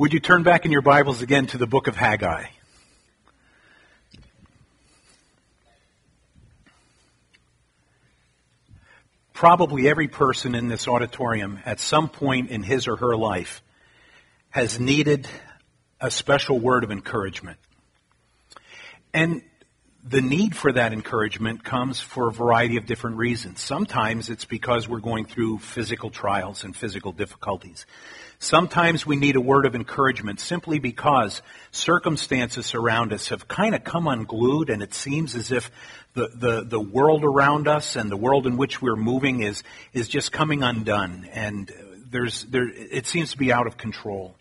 Would you turn back in your Bibles again to the book of Haggai? Probably every person in this auditorium at some point in his or her life has needed a special word of encouragement. And the need for that encouragement comes for a variety of different reasons. Sometimes it's because we're going through physical trials and physical difficulties. Sometimes we need a word of encouragement simply because circumstances around us have kind of come unglued and it seems as if the, the, the world around us and the world in which we're moving is, is just coming undone and there's, there, it seems to be out of control.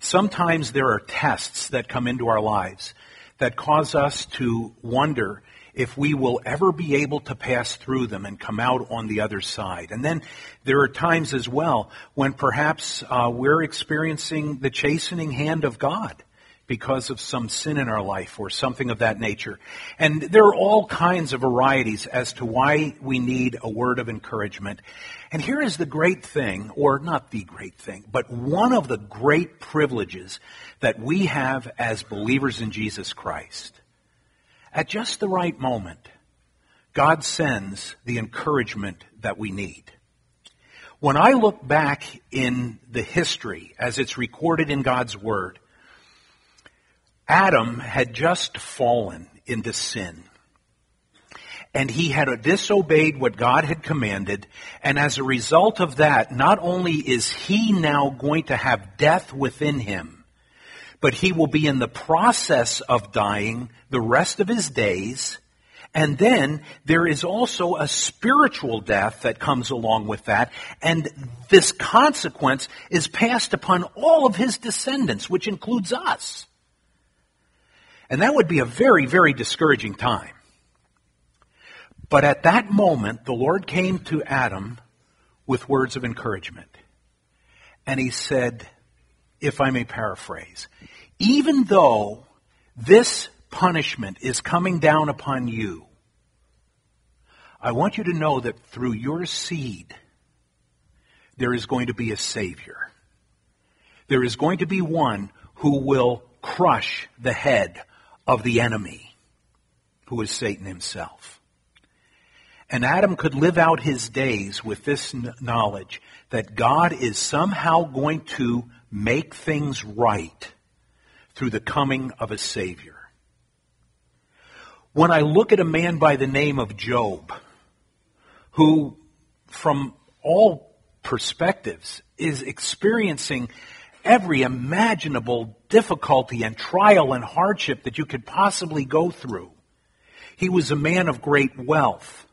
Sometimes there are tests that come into our lives that cause us to wonder if we will ever be able to pass through them and come out on the other side. And then there are times as well when perhaps uh, we're experiencing the chastening hand of God because of some sin in our life or something of that nature. And there are all kinds of varieties as to why we need a word of encouragement. And here is the great thing, or not the great thing, but one of the great privileges that we have as believers in Jesus Christ. At just the right moment, God sends the encouragement that we need. When I look back in the history as it's recorded in God's Word, Adam had just fallen into sin. And he had disobeyed what God had commanded. And as a result of that, not only is he now going to have death within him, but he will be in the process of dying the rest of his days. And then there is also a spiritual death that comes along with that. And this consequence is passed upon all of his descendants, which includes us. And that would be a very, very discouraging time. But at that moment, the Lord came to Adam with words of encouragement. And he said, if I may paraphrase, even though this punishment is coming down upon you, I want you to know that through your seed, there is going to be a Savior. There is going to be one who will crush the head of the enemy, who is Satan himself. And Adam could live out his days with this knowledge that God is somehow going to make things right through the coming of a Savior. When I look at a man by the name of Job, who, from all perspectives, is experiencing every imaginable difficulty and trial and hardship that you could possibly go through. He was a man of great wealth.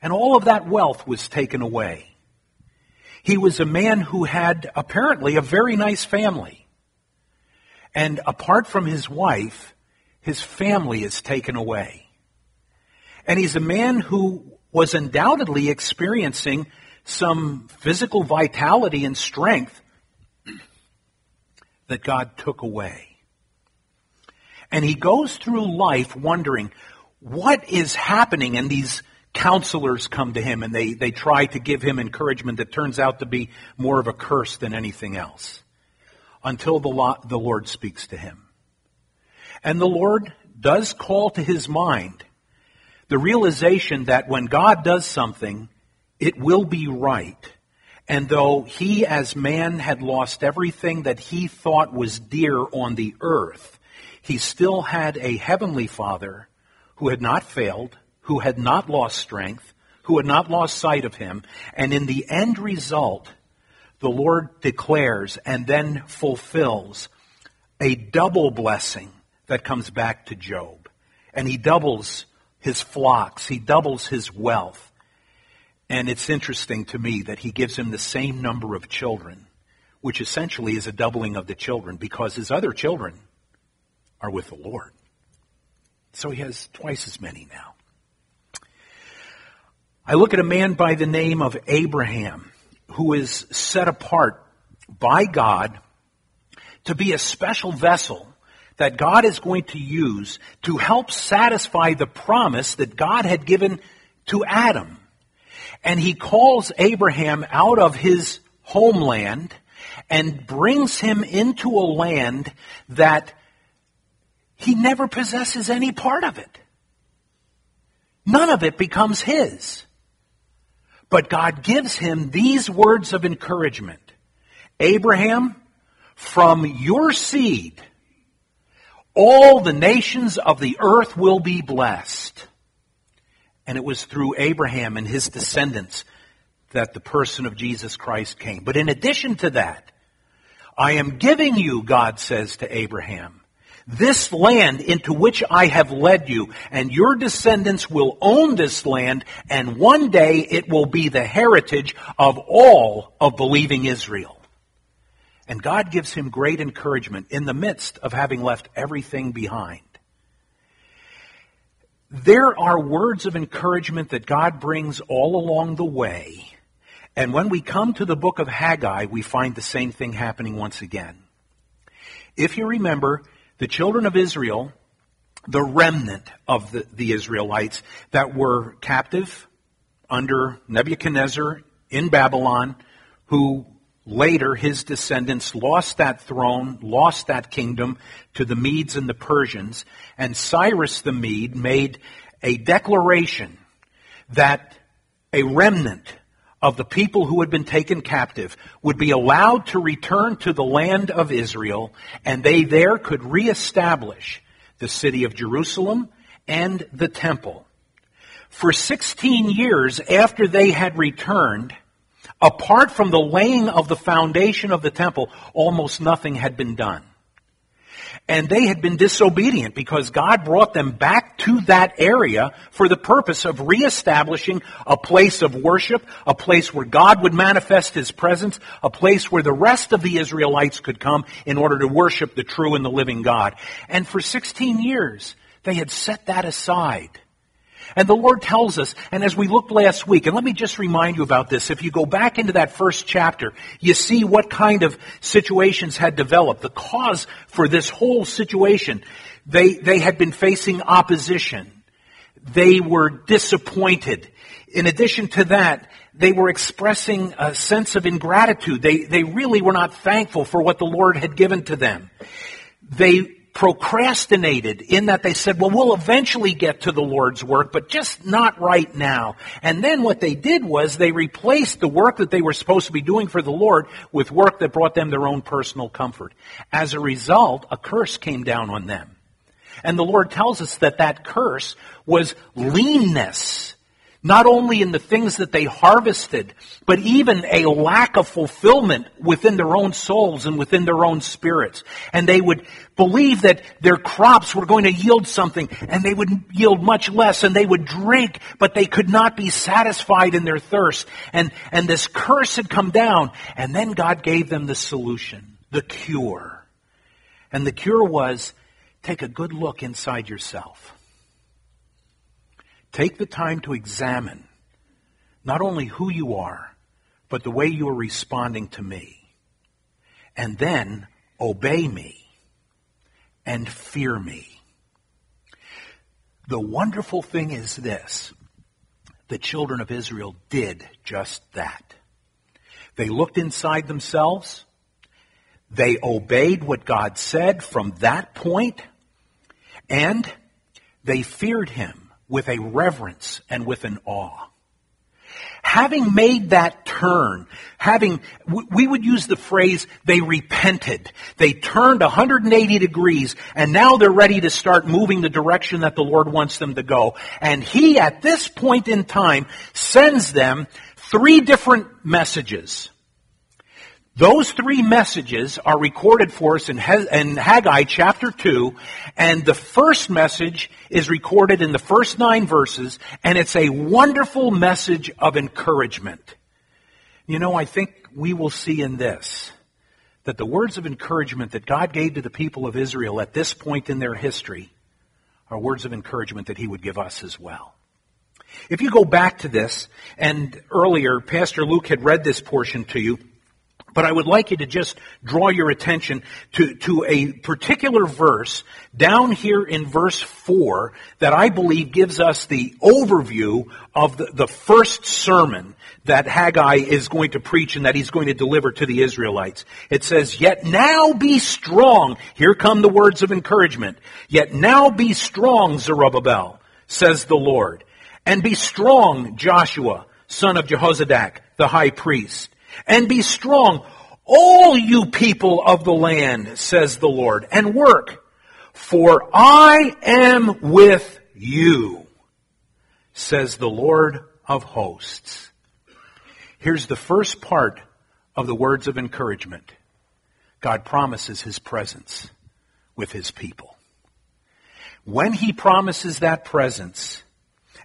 And all of that wealth was taken away. He was a man who had apparently a very nice family. And apart from his wife, his family is taken away. And he's a man who was undoubtedly experiencing some physical vitality and strength that God took away. And he goes through life wondering, what is happening? And these counselors come to him and they, they try to give him encouragement that turns out to be more of a curse than anything else. Until the, the Lord speaks to him. And the Lord does call to his mind the realization that when God does something, it will be right. And though he as man had lost everything that he thought was dear on the earth, he still had a heavenly father who had not failed, who had not lost strength, who had not lost sight of him. And in the end result, the Lord declares and then fulfills a double blessing that comes back to Job. And he doubles his flocks. He doubles his wealth. And it's interesting to me that he gives him the same number of children, which essentially is a doubling of the children because his other children are with the Lord. So he has twice as many now. I look at a man by the name of Abraham who is set apart by God to be a special vessel that God is going to use to help satisfy the promise that God had given to Adam and he calls Abraham out of his homeland and brings him into a land that he never possesses any part of it. None of it becomes his. But God gives him these words of encouragement. Abraham, from your seed, all the nations of the earth will be blessed. And it was through Abraham and his descendants that the person of Jesus Christ came. But in addition to that, I am giving you, God says to Abraham, this land into which I have led you, and your descendants will own this land, and one day it will be the heritage of all of believing Israel. And God gives him great encouragement in the midst of having left everything behind. There are words of encouragement that God brings all along the way. And when we come to the book of Haggai, we find the same thing happening once again. If you remember, the children of Israel, the remnant of the, the Israelites that were captive under Nebuchadnezzar in Babylon, who later his descendants lost that throne, lost that kingdom to the Medes and the Persians, and Cyrus the Mede made a declaration that a remnant of the people who had been taken captive would be allowed to return to the land of Israel, and they there could reestablish the city of Jerusalem and the temple. For 16 years after they had returned, apart from the laying of the foundation of the temple, almost nothing had been done. And they had been disobedient because God brought them back to that area for the purpose of reestablishing a place of worship, a place where God would manifest His presence, a place where the rest of the Israelites could come in order to worship the true and the living God. And for 16 years, they had set that aside. And the Lord tells us, and as we looked last week, and let me just remind you about this. If you go back into that first chapter, you see what kind of situations had developed. The cause for this whole situation. They, they had been facing opposition. They were disappointed. In addition to that, they were expressing a sense of ingratitude. They, they really were not thankful for what the Lord had given to them. They procrastinated in that they said, well, we'll eventually get to the Lord's work, but just not right now. And then what they did was they replaced the work that they were supposed to be doing for the Lord with work that brought them their own personal comfort. As a result, a curse came down on them. And the Lord tells us that that curse was leanness not only in the things that they harvested, but even a lack of fulfillment within their own souls and within their own spirits. And they would believe that their crops were going to yield something, and they would yield much less, and they would drink, but they could not be satisfied in their thirst. And, and this curse had come down, and then God gave them the solution, the cure. And the cure was, take a good look inside yourself. Take the time to examine not only who you are, but the way you are responding to me. And then obey me and fear me. The wonderful thing is this. The children of Israel did just that. They looked inside themselves. They obeyed what God said from that point, and they feared him with a reverence and with an awe. Having made that turn, having, we would use the phrase, they repented. They turned 180 degrees and now they're ready to start moving the direction that the Lord wants them to go. And He, at this point in time, sends them three different messages. Those three messages are recorded for us in, Haggai chapter 2, and the first message is recorded in the first nine verses, and it's a wonderful message of encouragement. You know, I think we will see in this that the words of encouragement that God gave to the people of Israel at this point in their history are words of encouragement that He would give us as well. If you go back to this, and earlier, Pastor Luke had read this portion to you, But I would like you to just draw your attention to, to a particular verse down here in verse 4 that I believe gives us the overview of the, the first sermon that Haggai is going to preach and that he's going to deliver to the Israelites. It says, Yet now be strong. Here come the words of encouragement. Yet now be strong, Zerubbabel, says the Lord. And be strong, Joshua, son of Jehozadak, the high priest and be strong, all you people of the land, says the Lord, and work, for I am with you, says the Lord of hosts. Here's the first part of the words of encouragement. God promises his presence with his people. When he promises that presence,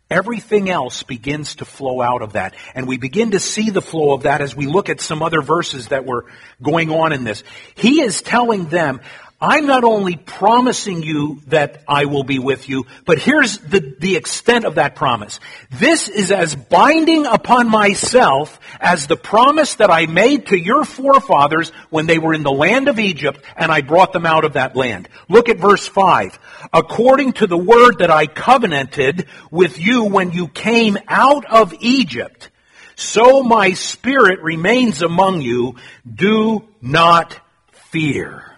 Everything else begins to flow out of that. And we begin to see the flow of that as we look at some other verses that were going on in this. He is telling them, I'm not only promising you that I will be with you, but here's the, the extent of that promise. This is as binding upon myself as the promise that I made to your forefathers when they were in the land of Egypt and I brought them out of that land. Look at verse 5. According to the word that I covenanted with you when you came out of Egypt, so my spirit remains among you. Do not fear.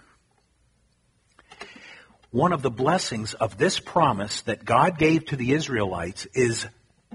One of the blessings of this promise that God gave to the Israelites is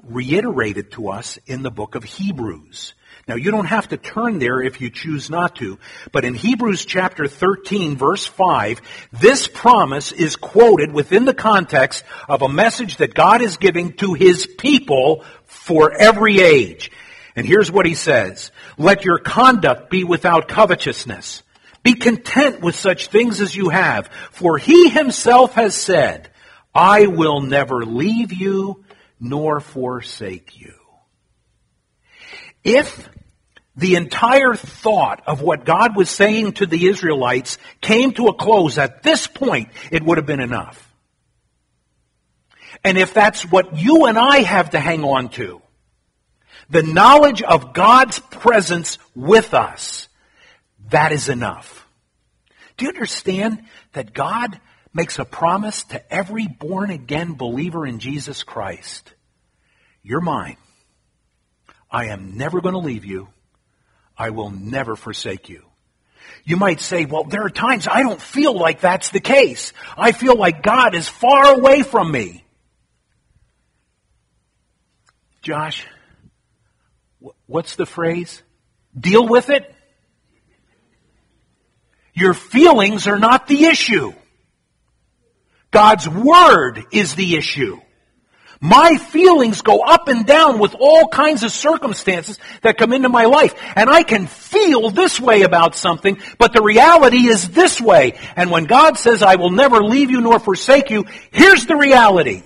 reiterated to us in the book of Hebrews. Now you don't have to turn there if you choose not to, but in Hebrews chapter 13 verse 5, this promise is quoted within the context of a message that God is giving to His people for every age. And here's what He says, let your conduct be without covetousness. Be content with such things as you have, for he himself has said, I will never leave you nor forsake you. If the entire thought of what God was saying to the Israelites came to a close at this point, it would have been enough. And if that's what you and I have to hang on to, the knowledge of God's presence with us, that is enough. Do you understand that God makes a promise to every born again believer in Jesus Christ? You're mine. I am never going to leave you. I will never forsake you. You might say, well, there are times I don't feel like that's the case. I feel like God is far away from me. Josh, what's the phrase? Deal with it? Your feelings are not the issue. God's Word is the issue. My feelings go up and down with all kinds of circumstances that come into my life. And I can feel this way about something, but the reality is this way. And when God says, I will never leave you nor forsake you, here's the reality.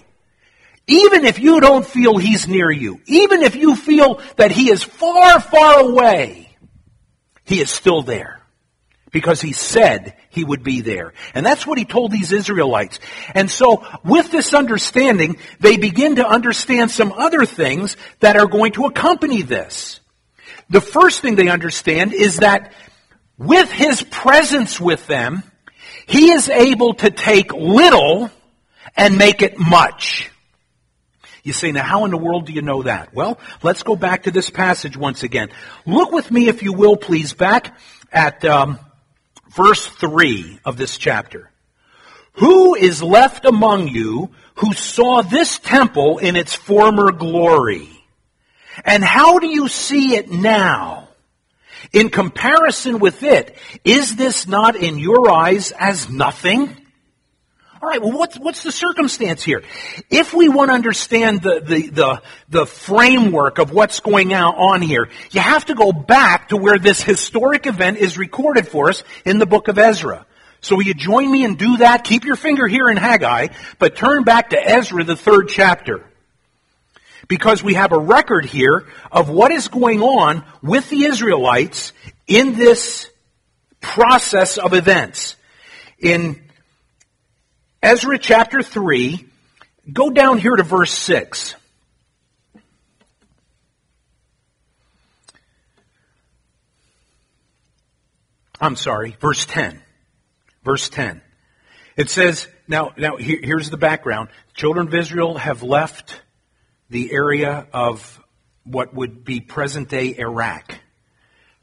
Even if you don't feel He's near you, even if you feel that He is far, far away, He is still there because he said he would be there. And that's what he told these Israelites. And so with this understanding, they begin to understand some other things that are going to accompany this. The first thing they understand is that with his presence with them, he is able to take little and make it much. You say, now how in the world do you know that? Well, let's go back to this passage once again. Look with me, if you will, please, back at um, verse 3 of this chapter. Who is left among you who saw this temple in its former glory? And how do you see it now? In comparison with it, is this not in your eyes as nothing? All right, well, what's, what's the circumstance here? If we want to understand the, the, the, the framework of what's going on here, you have to go back to where this historic event is recorded for us in the book of Ezra. So will you join me and do that? Keep your finger here in Haggai, but turn back to Ezra, the third chapter. Because we have a record here of what is going on with the Israelites in this process of events. In Ezra chapter 3, go down here to verse 6. I'm sorry, verse 10. Verse 10. It says, now, now here, here's the background. Children of Israel have left the area of what would be present day Iraq.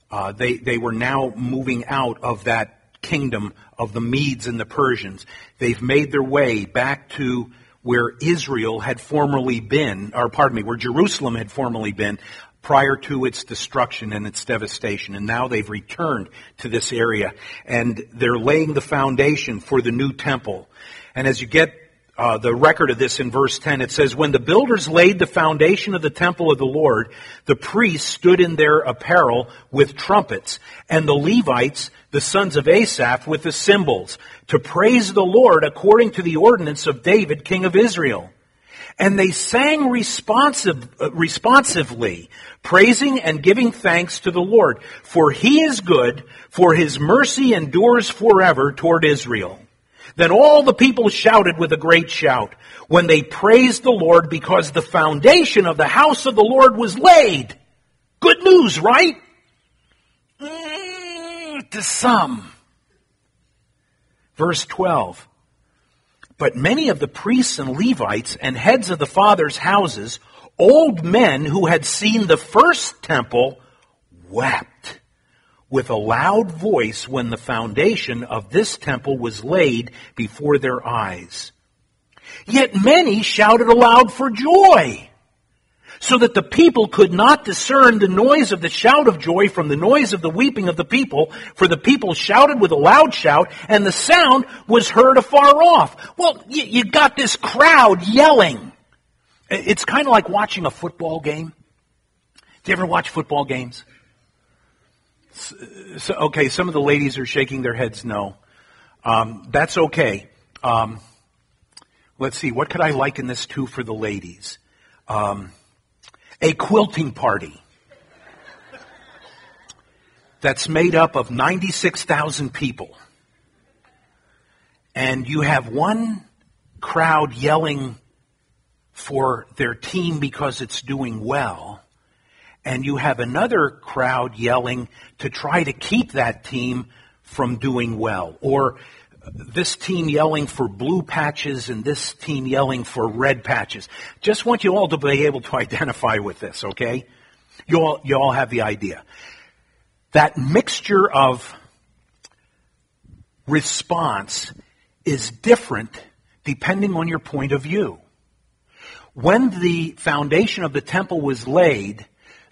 Uh, they, they were now moving out of that kingdom of the Medes and the Persians. They've made their way back to where Israel had formerly been, or pardon me, where Jerusalem had formerly been prior to its destruction and its devastation. And now they've returned to this area and they're laying the foundation for the new temple. And as you get uh, the record of this in verse 10. It says, When the builders laid the foundation of the temple of the Lord, the priests stood in their apparel with trumpets, and the Levites, the sons of Asaph, with the cymbals, to praise the Lord according to the ordinance of David, king of Israel. And they sang responsive, uh, responsively, praising and giving thanks to the Lord, for he is good, for his mercy endures forever toward Israel. Then all the people shouted with a great shout when they praised the Lord because the foundation of the house of the Lord was laid. Good news, right? Mm, to some. Verse 12. But many of the priests and Levites and heads of the fathers' houses, old men who had seen the first temple, wept with a loud voice when the foundation of this temple was laid before their eyes. Yet many shouted aloud for joy, so that the people could not discern the noise of the shout of joy from the noise of the weeping of the people, for the people shouted with a loud shout, and the sound was heard afar off. Well, you, got this crowd yelling. It's kind of like watching a football game. Do you ever watch football games? So, okay, some of the ladies are shaking their heads no. Um, that's okay. Um, let's see, what could I liken this to for the ladies? Um, a quilting party that's made up of 96,000 people. And you have one crowd yelling for their team because it's doing well and you have another crowd yelling to try to keep that team from doing well. Or this team yelling for blue patches and this team yelling for red patches. Just want you all to be able to identify with this, okay? You all, you all have the idea. That mixture of response is different depending on your point of view. When the foundation of the temple was laid,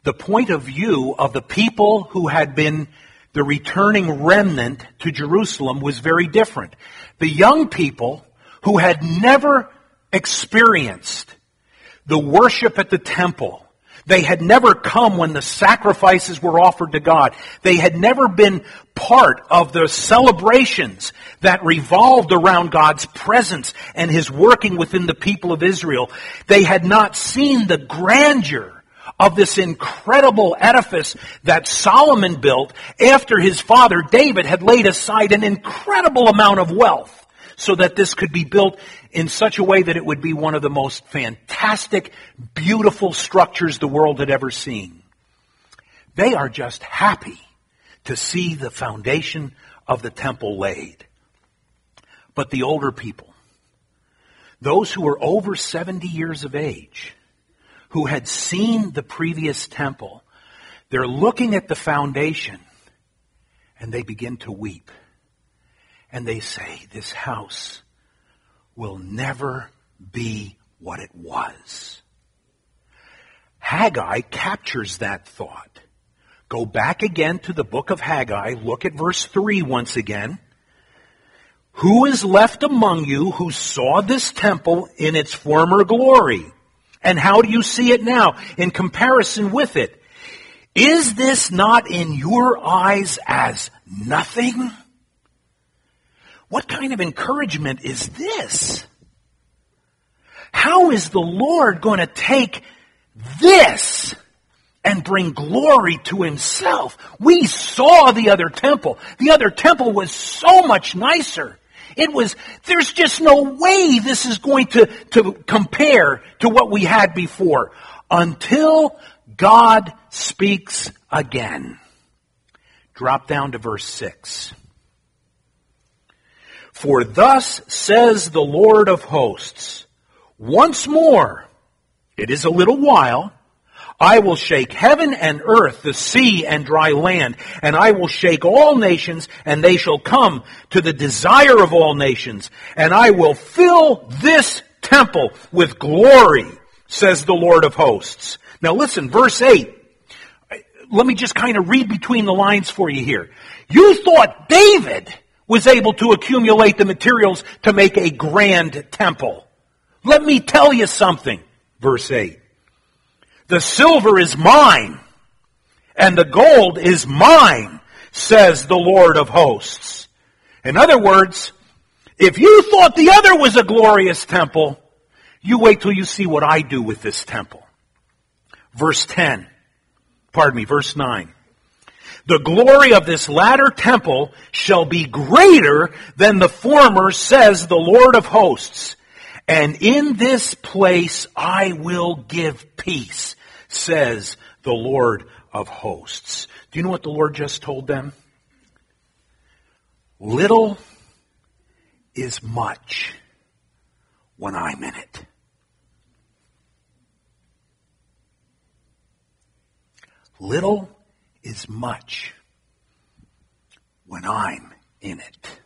the point of view of the people who had been the returning remnant to Jerusalem was very different. The young people who had never experienced the worship at the temple, they had never come when the sacrifices were offered to God. They had never been part of the celebrations that revolved around God's presence and His working within the people of Israel. They had not seen the grandeur of this incredible edifice that Solomon built after his father David had laid aside an incredible amount of wealth so that this could be built in such a way that it would be one of the most fantastic, beautiful structures the world had ever seen. They are just happy to see the foundation of the temple laid. But the older people, those who were over 70 years of age, who had seen the previous temple, they're looking at the foundation and they begin to weep. And they say, this house will never be what it was. Haggai captures that thought. Go back again to the book of Haggai, look at verse 3 once again. Who is left among you who saw this temple in its former glory? And how do you see it now in comparison with it? Is this not in your eyes as nothing? What kind of encouragement is this? How is the Lord going to take this and bring glory to himself? We saw the other temple. The other temple was so much nicer. It was, there's just no way this is going to, to compare to what we had before until God speaks again. Drop down to verse 6. For thus says the Lord of hosts, once more, it is a little while, I will shake heaven and earth, the sea and dry land, and I will shake all nations, and they shall come to the desire of all nations, and I will fill this temple with glory, says the Lord of hosts. Now listen, verse 8. Let me just kind of read between the lines for you here. You thought David was able to accumulate the materials to make a grand temple. Let me tell you something. Verse 8. The silver is mine, and the gold is mine, says the Lord of hosts. In other words, if you thought the other was a glorious temple, you wait till you see what I do with this temple. Verse 10. Pardon me, verse 9. The glory of this latter temple shall be greater than the former, says the Lord of hosts. And in this place I will give peace, says the Lord of hosts. Do you know what the Lord just told them? Little is much when I'm in it. Little is much when I'm in it.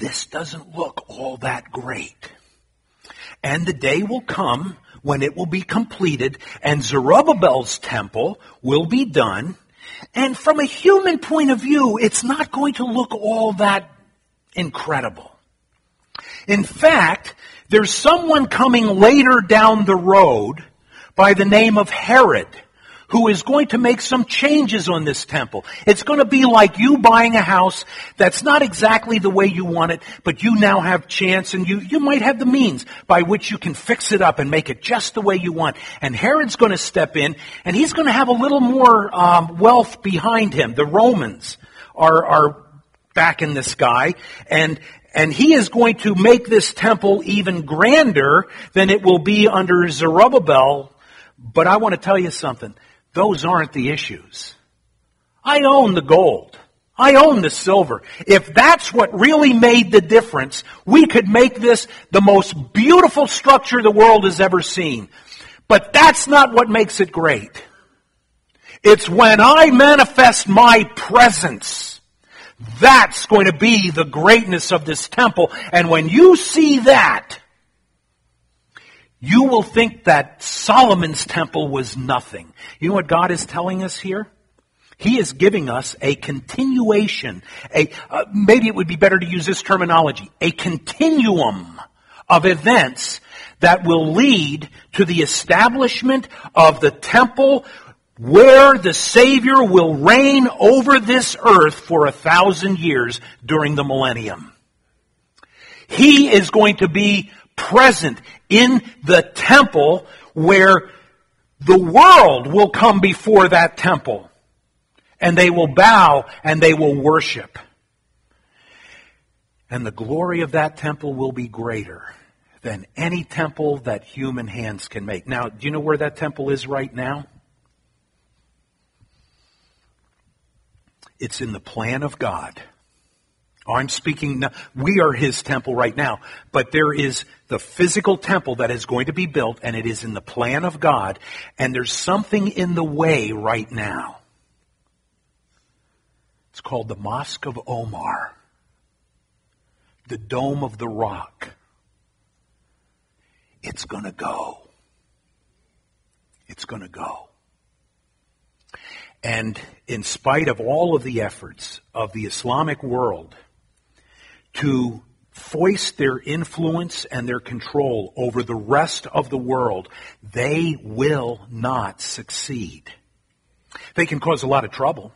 This doesn't look all that great. And the day will come when it will be completed and Zerubbabel's temple will be done. And from a human point of view, it's not going to look all that incredible. In fact, there's someone coming later down the road by the name of Herod who is going to make some changes on this temple. It's going to be like you buying a house that's not exactly the way you want it, but you now have chance and you, you might have the means by which you can fix it up and make it just the way you want. And Herod's going to step in and he's going to have a little more um, wealth behind him. The Romans are, are back in the sky and and he is going to make this temple even grander than it will be under Zerubbabel. But I want to tell you something. Those aren't the issues. I own the gold. I own the silver. If that's what really made the difference, we could make this the most beautiful structure the world has ever seen. But that's not what makes it great. It's when I manifest my presence. That's going to be the greatness of this temple. And when you see that, you will think that Solomon's temple was nothing. You know what God is telling us here? He is giving us a continuation, a, uh, maybe it would be better to use this terminology, a continuum of events that will lead to the establishment of the temple where the Savior will reign over this earth for a thousand years during the millennium. He is going to be present in the temple where the world will come before that temple and they will bow and they will worship. And the glory of that temple will be greater than any temple that human hands can make. Now, do you know where that temple is right now? It's in the plan of God. I'm speaking, we are his temple right now, but there is the physical temple that is going to be built and it is in the plan of God and there's something in the way right now. It's called the Mosque of Omar, the Dome of the Rock. It's going to go. It's going to go. And in spite of all of the efforts of the Islamic world, to foist their influence and their control over the rest of the world, they will not succeed. They can cause a lot of trouble.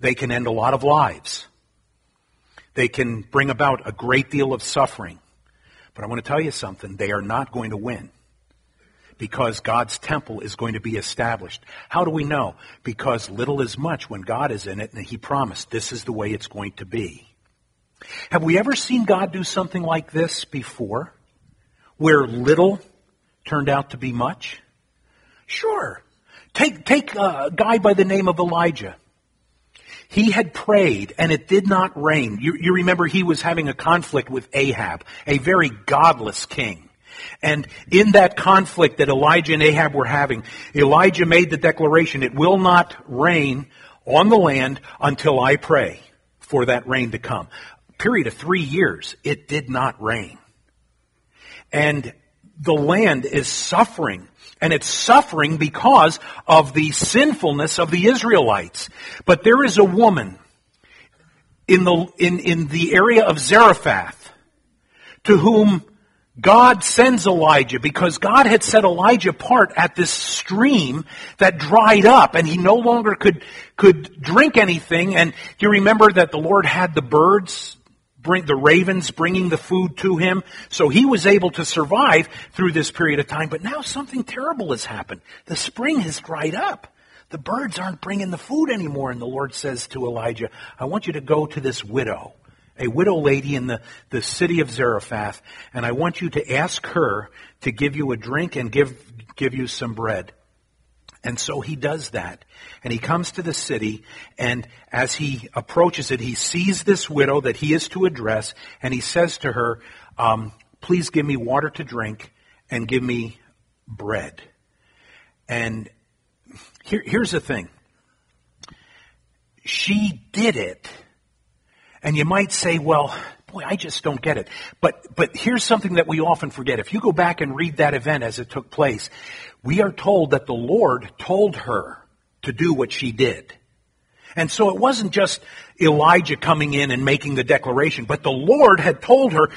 They can end a lot of lives. They can bring about a great deal of suffering. But I want to tell you something. They are not going to win because God's temple is going to be established. How do we know? Because little is much when God is in it and He promised this is the way it's going to be. Have we ever seen God do something like this before? Where little turned out to be much? Sure. Take, take uh, a guy by the name of Elijah. He had prayed and it did not rain. You, you remember he was having a conflict with Ahab, a very godless king. And in that conflict that Elijah and Ahab were having, Elijah made the declaration, it will not rain on the land until I pray for that rain to come. Period of three years, it did not rain. And the land is suffering. And it's suffering because of the sinfulness of the Israelites. But there is a woman in the, in, in the area of Zarephath to whom God sends Elijah because God had set Elijah apart at this stream that dried up and he no longer could, could drink anything. And do you remember that the Lord had the birds bring the ravens bringing the food to him. So he was able to survive through this period of time. But now something terrible has happened. The spring has dried up. The birds aren't bringing the food anymore. And the Lord says to Elijah, I want you to go to this widow, a widow lady in the, the city of Zarephath, and I want you to ask her to give you a drink and give, give you some bread. And so he does that. And he comes to the city, and as he approaches it, he sees this widow that he is to address, and he says to her, um, Please give me water to drink and give me bread. And here, here's the thing she did it. And you might say, well, boy, I just don't get it. But, but here's something that we often forget. If you go back and read that event as it took place, we are told that the Lord told her to do what she did. And so it wasn't just Elijah coming in and making the declaration, but the Lord had told her,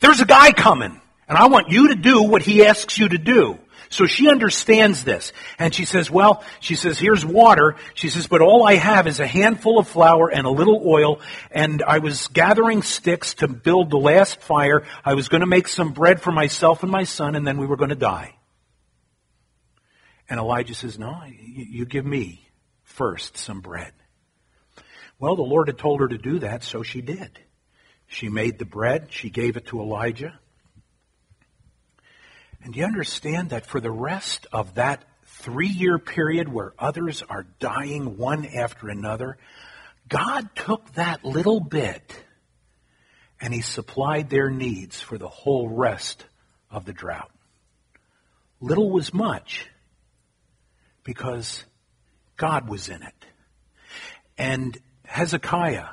there's a guy coming, and I want you to do what he asks you to do. So she understands this. And she says, well, she says, here's water. She says, but all I have is a handful of flour and a little oil. And I was gathering sticks to build the last fire. I was going to make some bread for myself and my son, and then we were going to die. And Elijah says, No, you give me first some bread. Well, the Lord had told her to do that, so she did. She made the bread, she gave it to Elijah. And you understand that for the rest of that three year period where others are dying one after another, God took that little bit and He supplied their needs for the whole rest of the drought. Little was much because God was in it. And Hezekiah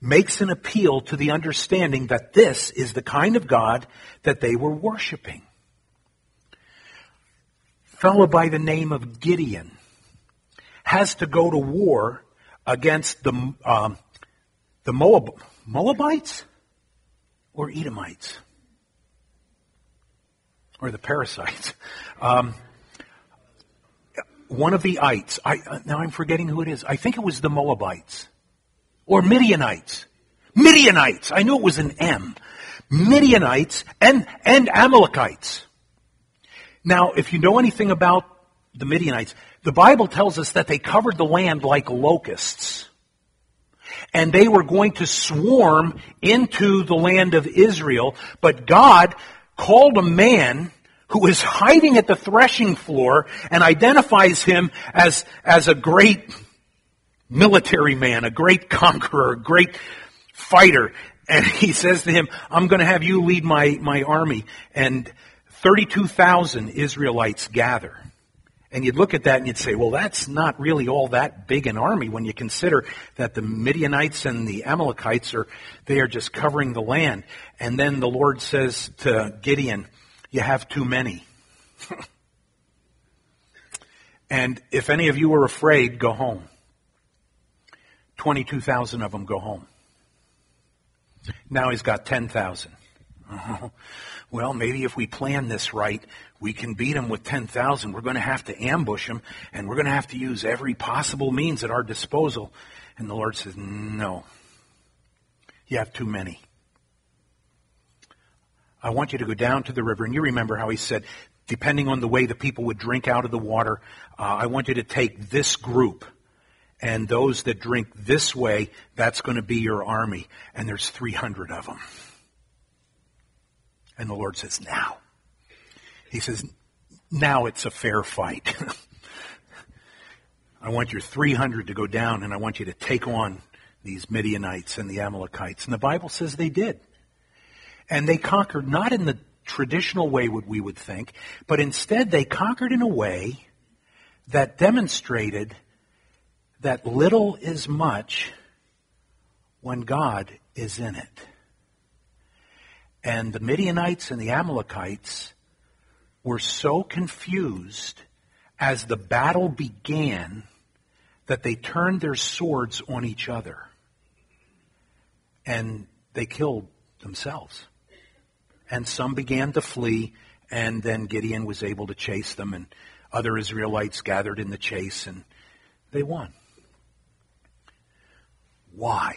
makes an appeal to the understanding that this is the kind of God that they were worshiping. Fellow by the name of Gideon has to go to war against the um, the Moab, Moabites or Edomites or the parasites. Um, one of the ites. I, uh, now I'm forgetting who it is. I think it was the Moabites or Midianites. Midianites. I knew it was an M. Midianites and, and Amalekites. Now, if you know anything about the Midianites, the Bible tells us that they covered the land like locusts. And they were going to swarm into the land of Israel, but God called a man who is hiding at the threshing floor and identifies him as, as a great military man, a great conqueror, a great fighter. And he says to him, I'm going to have you lead my, my army. And 32,000 Israelites gather. And you'd look at that and you'd say, well, that's not really all that big an army when you consider that the Midianites and the Amalekites are, they are just covering the land. And then the Lord says to Gideon, you have too many. and if any of you are afraid, go home. 22,000 of them go home. Now he's got 10,000. well, maybe if we plan this right, we can beat them with 10,000. We're going to have to ambush them, and we're going to have to use every possible means at our disposal. And the Lord says, No. You have too many. I want you to go down to the river. And you remember how he said, depending on the way the people would drink out of the water, uh, I want you to take this group. And those that drink this way, that's going to be your army. And there's 300 of them. And the Lord says, now. He says, now it's a fair fight. I want your 300 to go down and I want you to take on these Midianites and the Amalekites. And the Bible says they did. And they conquered not in the traditional way what we would think, but instead they conquered in a way that demonstrated that little is much when God is in it. And the Midianites and the Amalekites were so confused as the battle began that they turned their swords on each other and they killed themselves. And some began to flee, and then Gideon was able to chase them, and other Israelites gathered in the chase, and they won. Why?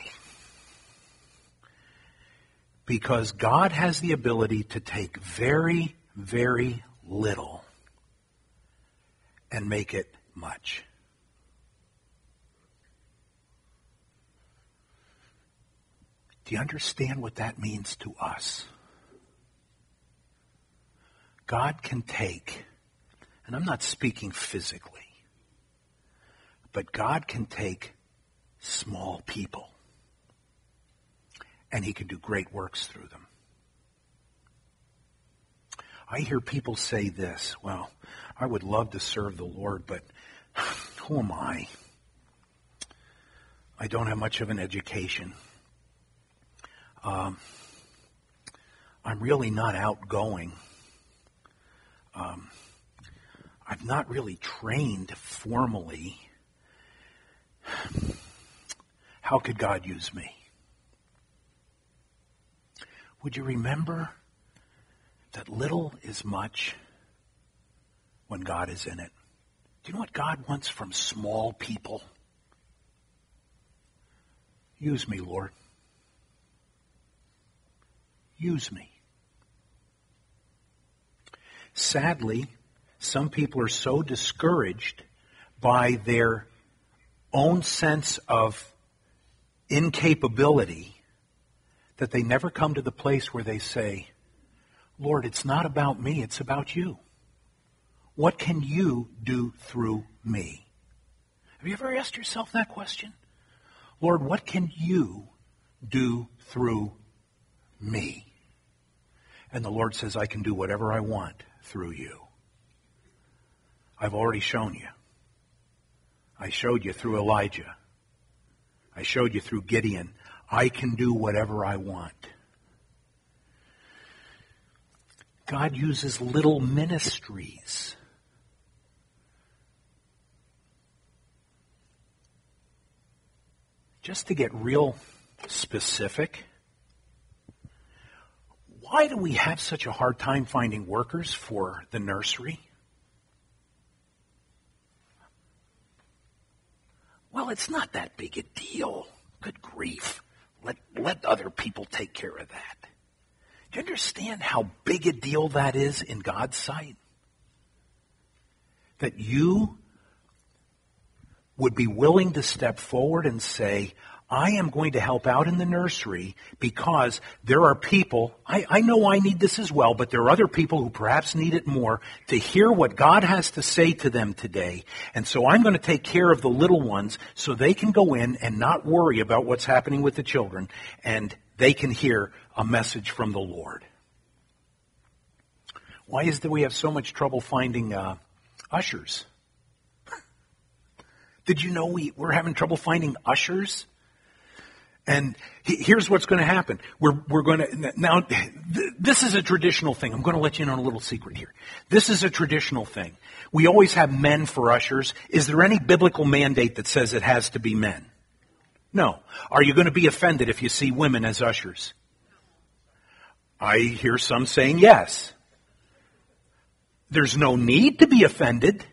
Because God has the ability to take very, very little and make it much. Do you understand what that means to us? God can take, and I'm not speaking physically, but God can take small people and he can do great works through them. I hear people say this, well, I would love to serve the Lord, but who am I? I don't have much of an education. Um, I'm really not outgoing. Um, I've not really trained formally. How could God use me? Would you remember that little is much when God is in it? Do you know what God wants from small people? Use me, Lord. Use me. Sadly, some people are so discouraged by their own sense of incapability that they never come to the place where they say, Lord, it's not about me, it's about you. What can you do through me? Have you ever asked yourself that question? Lord, what can you do through me? And the Lord says, I can do whatever I want through you. I've already shown you. I showed you through Elijah. I showed you through Gideon. I can do whatever I want. God uses little ministries. Just to get real specific, why do we have such a hard time finding workers for the nursery? Well, it's not that big a deal. Good grief. Let, let other people take care of that. Do you understand how big a deal that is in God's sight? That you would be willing to step forward and say, I am going to help out in the nursery because there are people, I, I, know I need this as well, but there are other people who perhaps need it more to hear what God has to say to them today. And so I'm going to take care of the little ones so they can go in and not worry about what's happening with the children and they can hear a message from the Lord. Why is it that we have so much trouble finding uh, ushers? Did you know we, we're having trouble finding ushers? And here's what's going to happen. We're, we're going to, now, this is a traditional thing. I'm going to let you in on a little secret here. This is a traditional thing. We always have men for ushers. Is there any biblical mandate that says it has to be men? No. Are you going to be offended if you see women as ushers? I hear some saying yes. There's no need to be offended,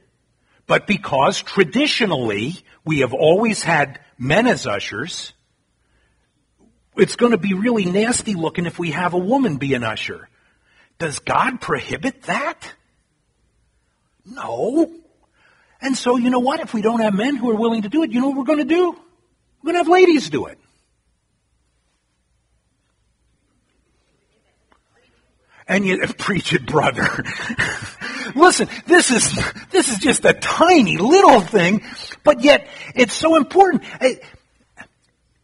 but because traditionally we have always had men as ushers, it's going to be really nasty looking if we have a woman be an usher. Does God prohibit that? No. And so, you know what? If we don't have men who are willing to do it, you know what we're going to do? We're going to have ladies do it. And you preach it, brother. listen, this is, this is just a tiny little thing, but yet it's so important.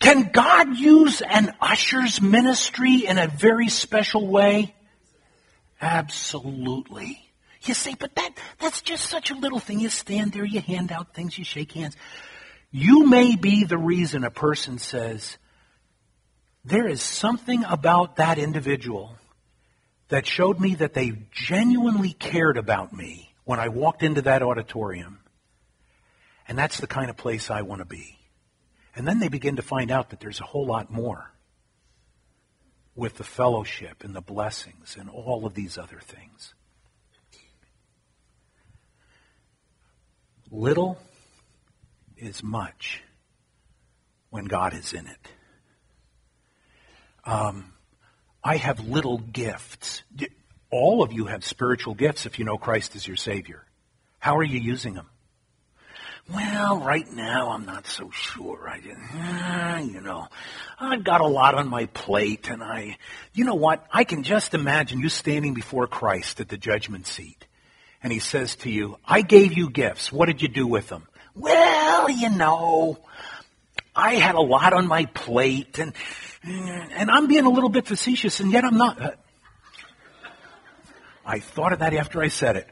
Can God use an usher's ministry in a very special way? Absolutely. You say, but that, that's just such a little thing. You stand there, you hand out things, you shake hands. You may be the reason a person says, there is something about that individual that showed me that they genuinely cared about me when I walked into that auditorium. And that's the kind of place I want to be. And then they begin to find out that there's a whole lot more with the fellowship and the blessings and all of these other things. Little is much when God is in it. Um, I have little gifts. All of you have spiritual gifts if you know Christ as your Savior. How are you using them? Well, right now I'm not so sure. I, uh, you know, I've got a lot on my plate, and I, you know what? I can just imagine you standing before Christ at the judgment seat, and He says to you, "I gave you gifts. What did you do with them?" Well, you know, I had a lot on my plate, and and I'm being a little bit facetious, and yet I'm not. I thought of that after I said it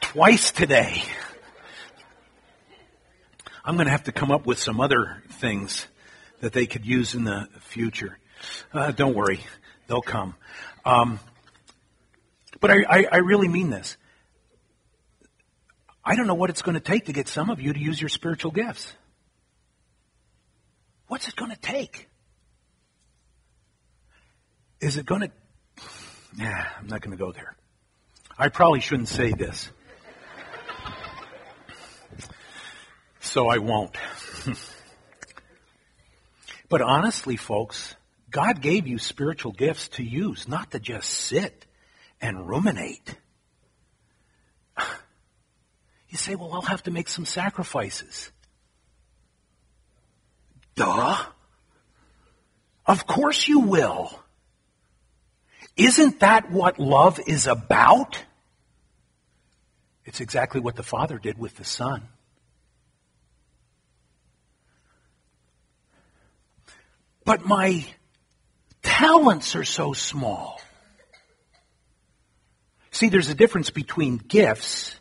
twice today. I'm going to have to come up with some other things that they could use in the future. Uh, don't worry, they'll come. Um, but I, I, I really mean this. I don't know what it's going to take to get some of you to use your spiritual gifts. What's it going to take? Is it going to. Nah, I'm not going to go there. I probably shouldn't say this. So I won't. but honestly, folks, God gave you spiritual gifts to use, not to just sit and ruminate. You say, well, I'll have to make some sacrifices. Duh. Of course you will. Isn't that what love is about? It's exactly what the Father did with the Son. But my talents are so small. See, there's a difference between gifts,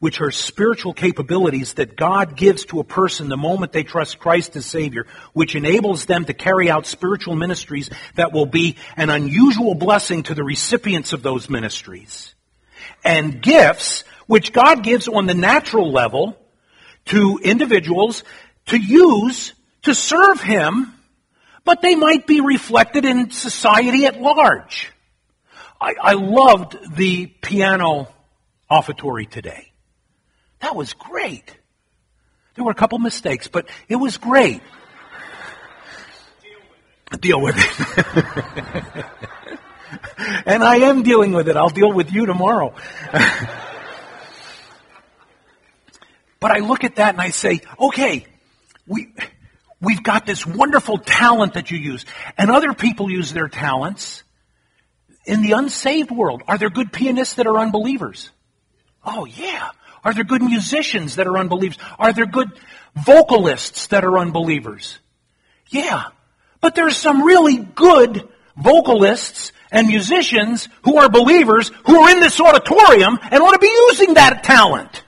which are spiritual capabilities that God gives to a person the moment they trust Christ as Savior, which enables them to carry out spiritual ministries that will be an unusual blessing to the recipients of those ministries. And gifts, which God gives on the natural level to individuals to use to serve Him but they might be reflected in society at large. I, I loved the piano offertory today. That was great. There were a couple mistakes, but it was great. Deal with it. and I am dealing with it. I'll deal with you tomorrow. but I look at that and I say, okay, we, We've got this wonderful talent that you use. And other people use their talents in the unsaved world. Are there good pianists that are unbelievers? Oh, yeah. Are there good musicians that are unbelievers? Are there good vocalists that are unbelievers? Yeah. But there's some really good vocalists and musicians who are believers who are in this auditorium and want to be using that talent.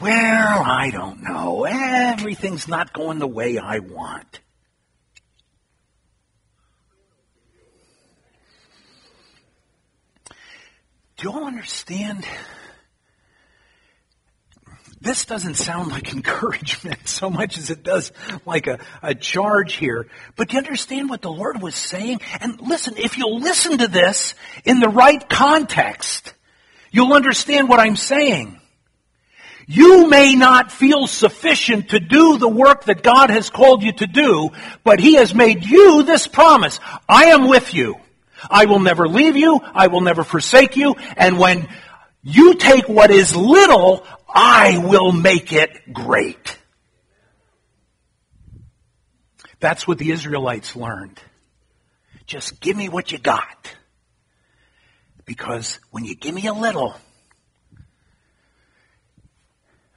Well, I don't know. Everything's not going the way I want. Do you all understand? This doesn't sound like encouragement so much as it does like a, a charge here. But do you understand what the Lord was saying? And listen, if you'll listen to this in the right context, you'll understand what I'm saying. You may not feel sufficient to do the work that God has called you to do, but He has made you this promise. I am with you. I will never leave you. I will never forsake you. And when you take what is little, I will make it great. That's what the Israelites learned. Just give me what you got. Because when you give me a little,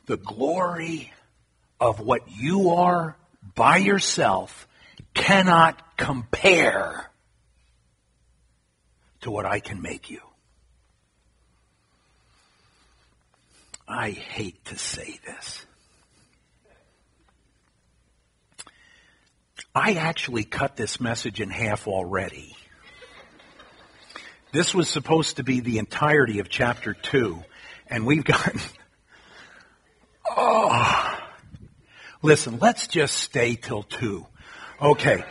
the glory of what you are by yourself cannot compare to what I can make you. I hate to say this. I actually cut this message in half already. This was supposed to be the entirety of chapter 2, and we've gotten. Oh. Listen, let's just stay till 2. Okay.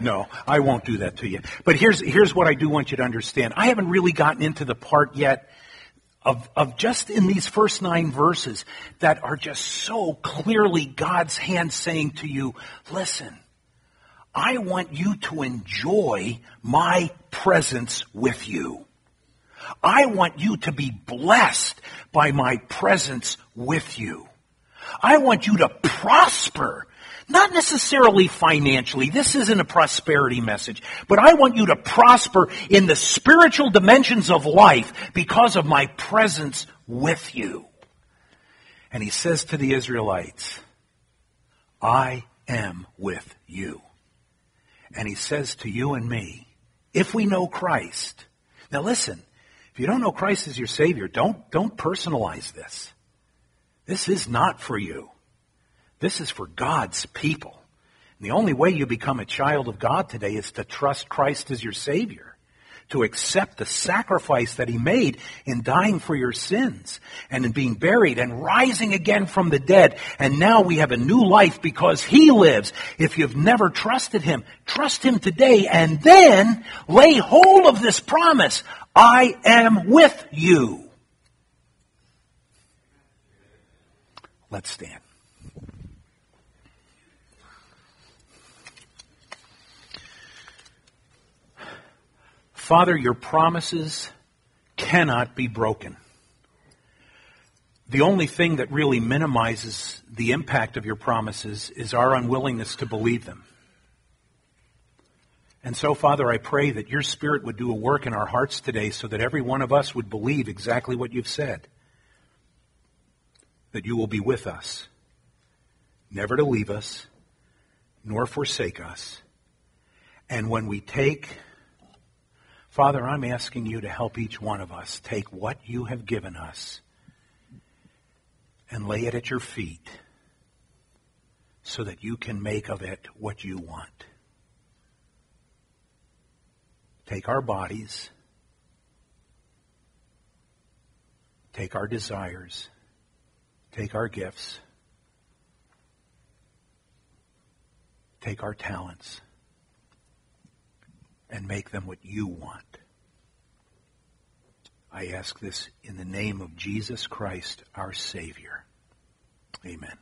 No, I won't do that to you. But here's, here's what I do want you to understand. I haven't really gotten into the part yet of, of just in these first nine verses that are just so clearly God's hand saying to you, listen, I want you to enjoy my presence with you. I want you to be blessed by my presence with you. I want you to prosper not necessarily financially. This isn't a prosperity message. But I want you to prosper in the spiritual dimensions of life because of my presence with you. And he says to the Israelites, I am with you. And he says to you and me, if we know Christ, now listen, if you don't know Christ as your Savior, don't, don't personalize this. This is not for you. This is for God's people. And the only way you become a child of God today is to trust Christ as your Savior, to accept the sacrifice that He made in dying for your sins and in being buried and rising again from the dead. And now we have a new life because He lives. If you've never trusted Him, trust Him today and then lay hold of this promise. I am with you. Let's stand. Father, your promises cannot be broken. The only thing that really minimizes the impact of your promises is our unwillingness to believe them. And so, Father, I pray that your Spirit would do a work in our hearts today so that every one of us would believe exactly what you've said. That you will be with us, never to leave us, nor forsake us. And when we take Father, I'm asking you to help each one of us take what you have given us and lay it at your feet so that you can make of it what you want. Take our bodies, take our desires, take our gifts, take our talents and make them what you want. I ask this in the name of Jesus Christ, our Savior. Amen.